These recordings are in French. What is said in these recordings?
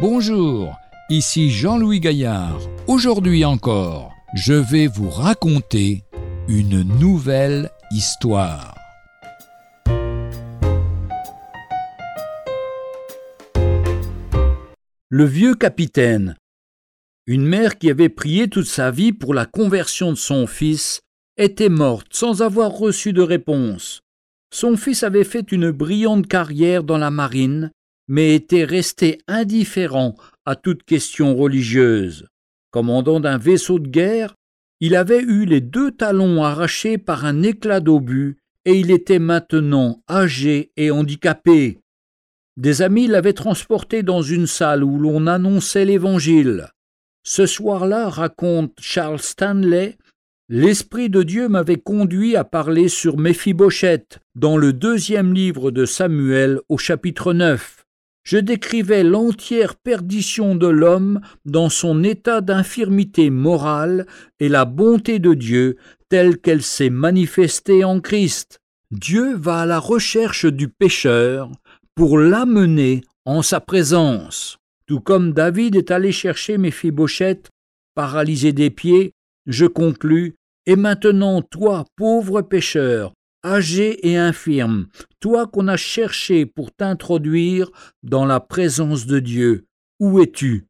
Bonjour, ici Jean-Louis Gaillard. Aujourd'hui encore, je vais vous raconter une nouvelle histoire. Le vieux capitaine. Une mère qui avait prié toute sa vie pour la conversion de son fils était morte sans avoir reçu de réponse. Son fils avait fait une brillante carrière dans la marine, mais était resté indifférent à toute question religieuse. Commandant d'un vaisseau de guerre, il avait eu les deux talons arrachés par un éclat d'obus et il était maintenant âgé et handicapé. Des amis l'avaient transporté dans une salle où l'on annonçait l'Évangile. Ce soir-là, raconte Charles Stanley, l'Esprit de Dieu m'avait conduit à parler sur Méphibosheth dans le deuxième livre de Samuel au chapitre 9. Je décrivais l'entière perdition de l'homme dans son état d'infirmité morale et la bonté de Dieu telle qu'elle s'est manifestée en Christ. Dieu va à la recherche du pécheur pour l'amener en sa présence. Tout comme David est allé chercher Méphibosheth, paralysé des pieds, je conclus et maintenant, toi, pauvre pécheur, âgé et infirme, toi qu'on a cherché pour t'introduire dans la présence de Dieu, où es-tu?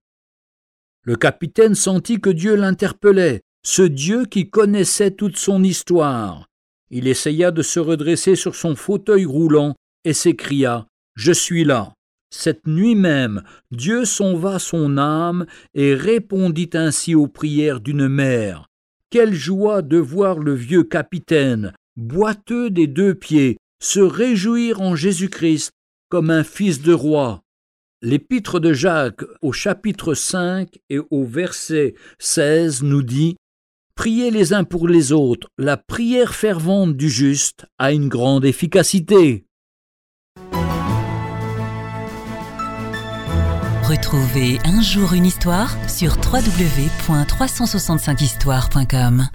Le capitaine sentit que Dieu l'interpellait, ce Dieu qui connaissait toute son histoire. Il essaya de se redresser sur son fauteuil roulant et s'écria Je suis là. Cette nuit même, Dieu sonva son âme et répondit ainsi aux prières d'une mère. Quelle joie de voir le vieux capitaine, boiteux des deux pieds, se réjouir en Jésus-Christ comme un fils de roi. L'épître de Jacques au chapitre 5 et au verset 16 nous dit Priez les uns pour les autres, la prière fervente du juste a une grande efficacité. Retrouvez un jour une histoire sur www.365histoire.com.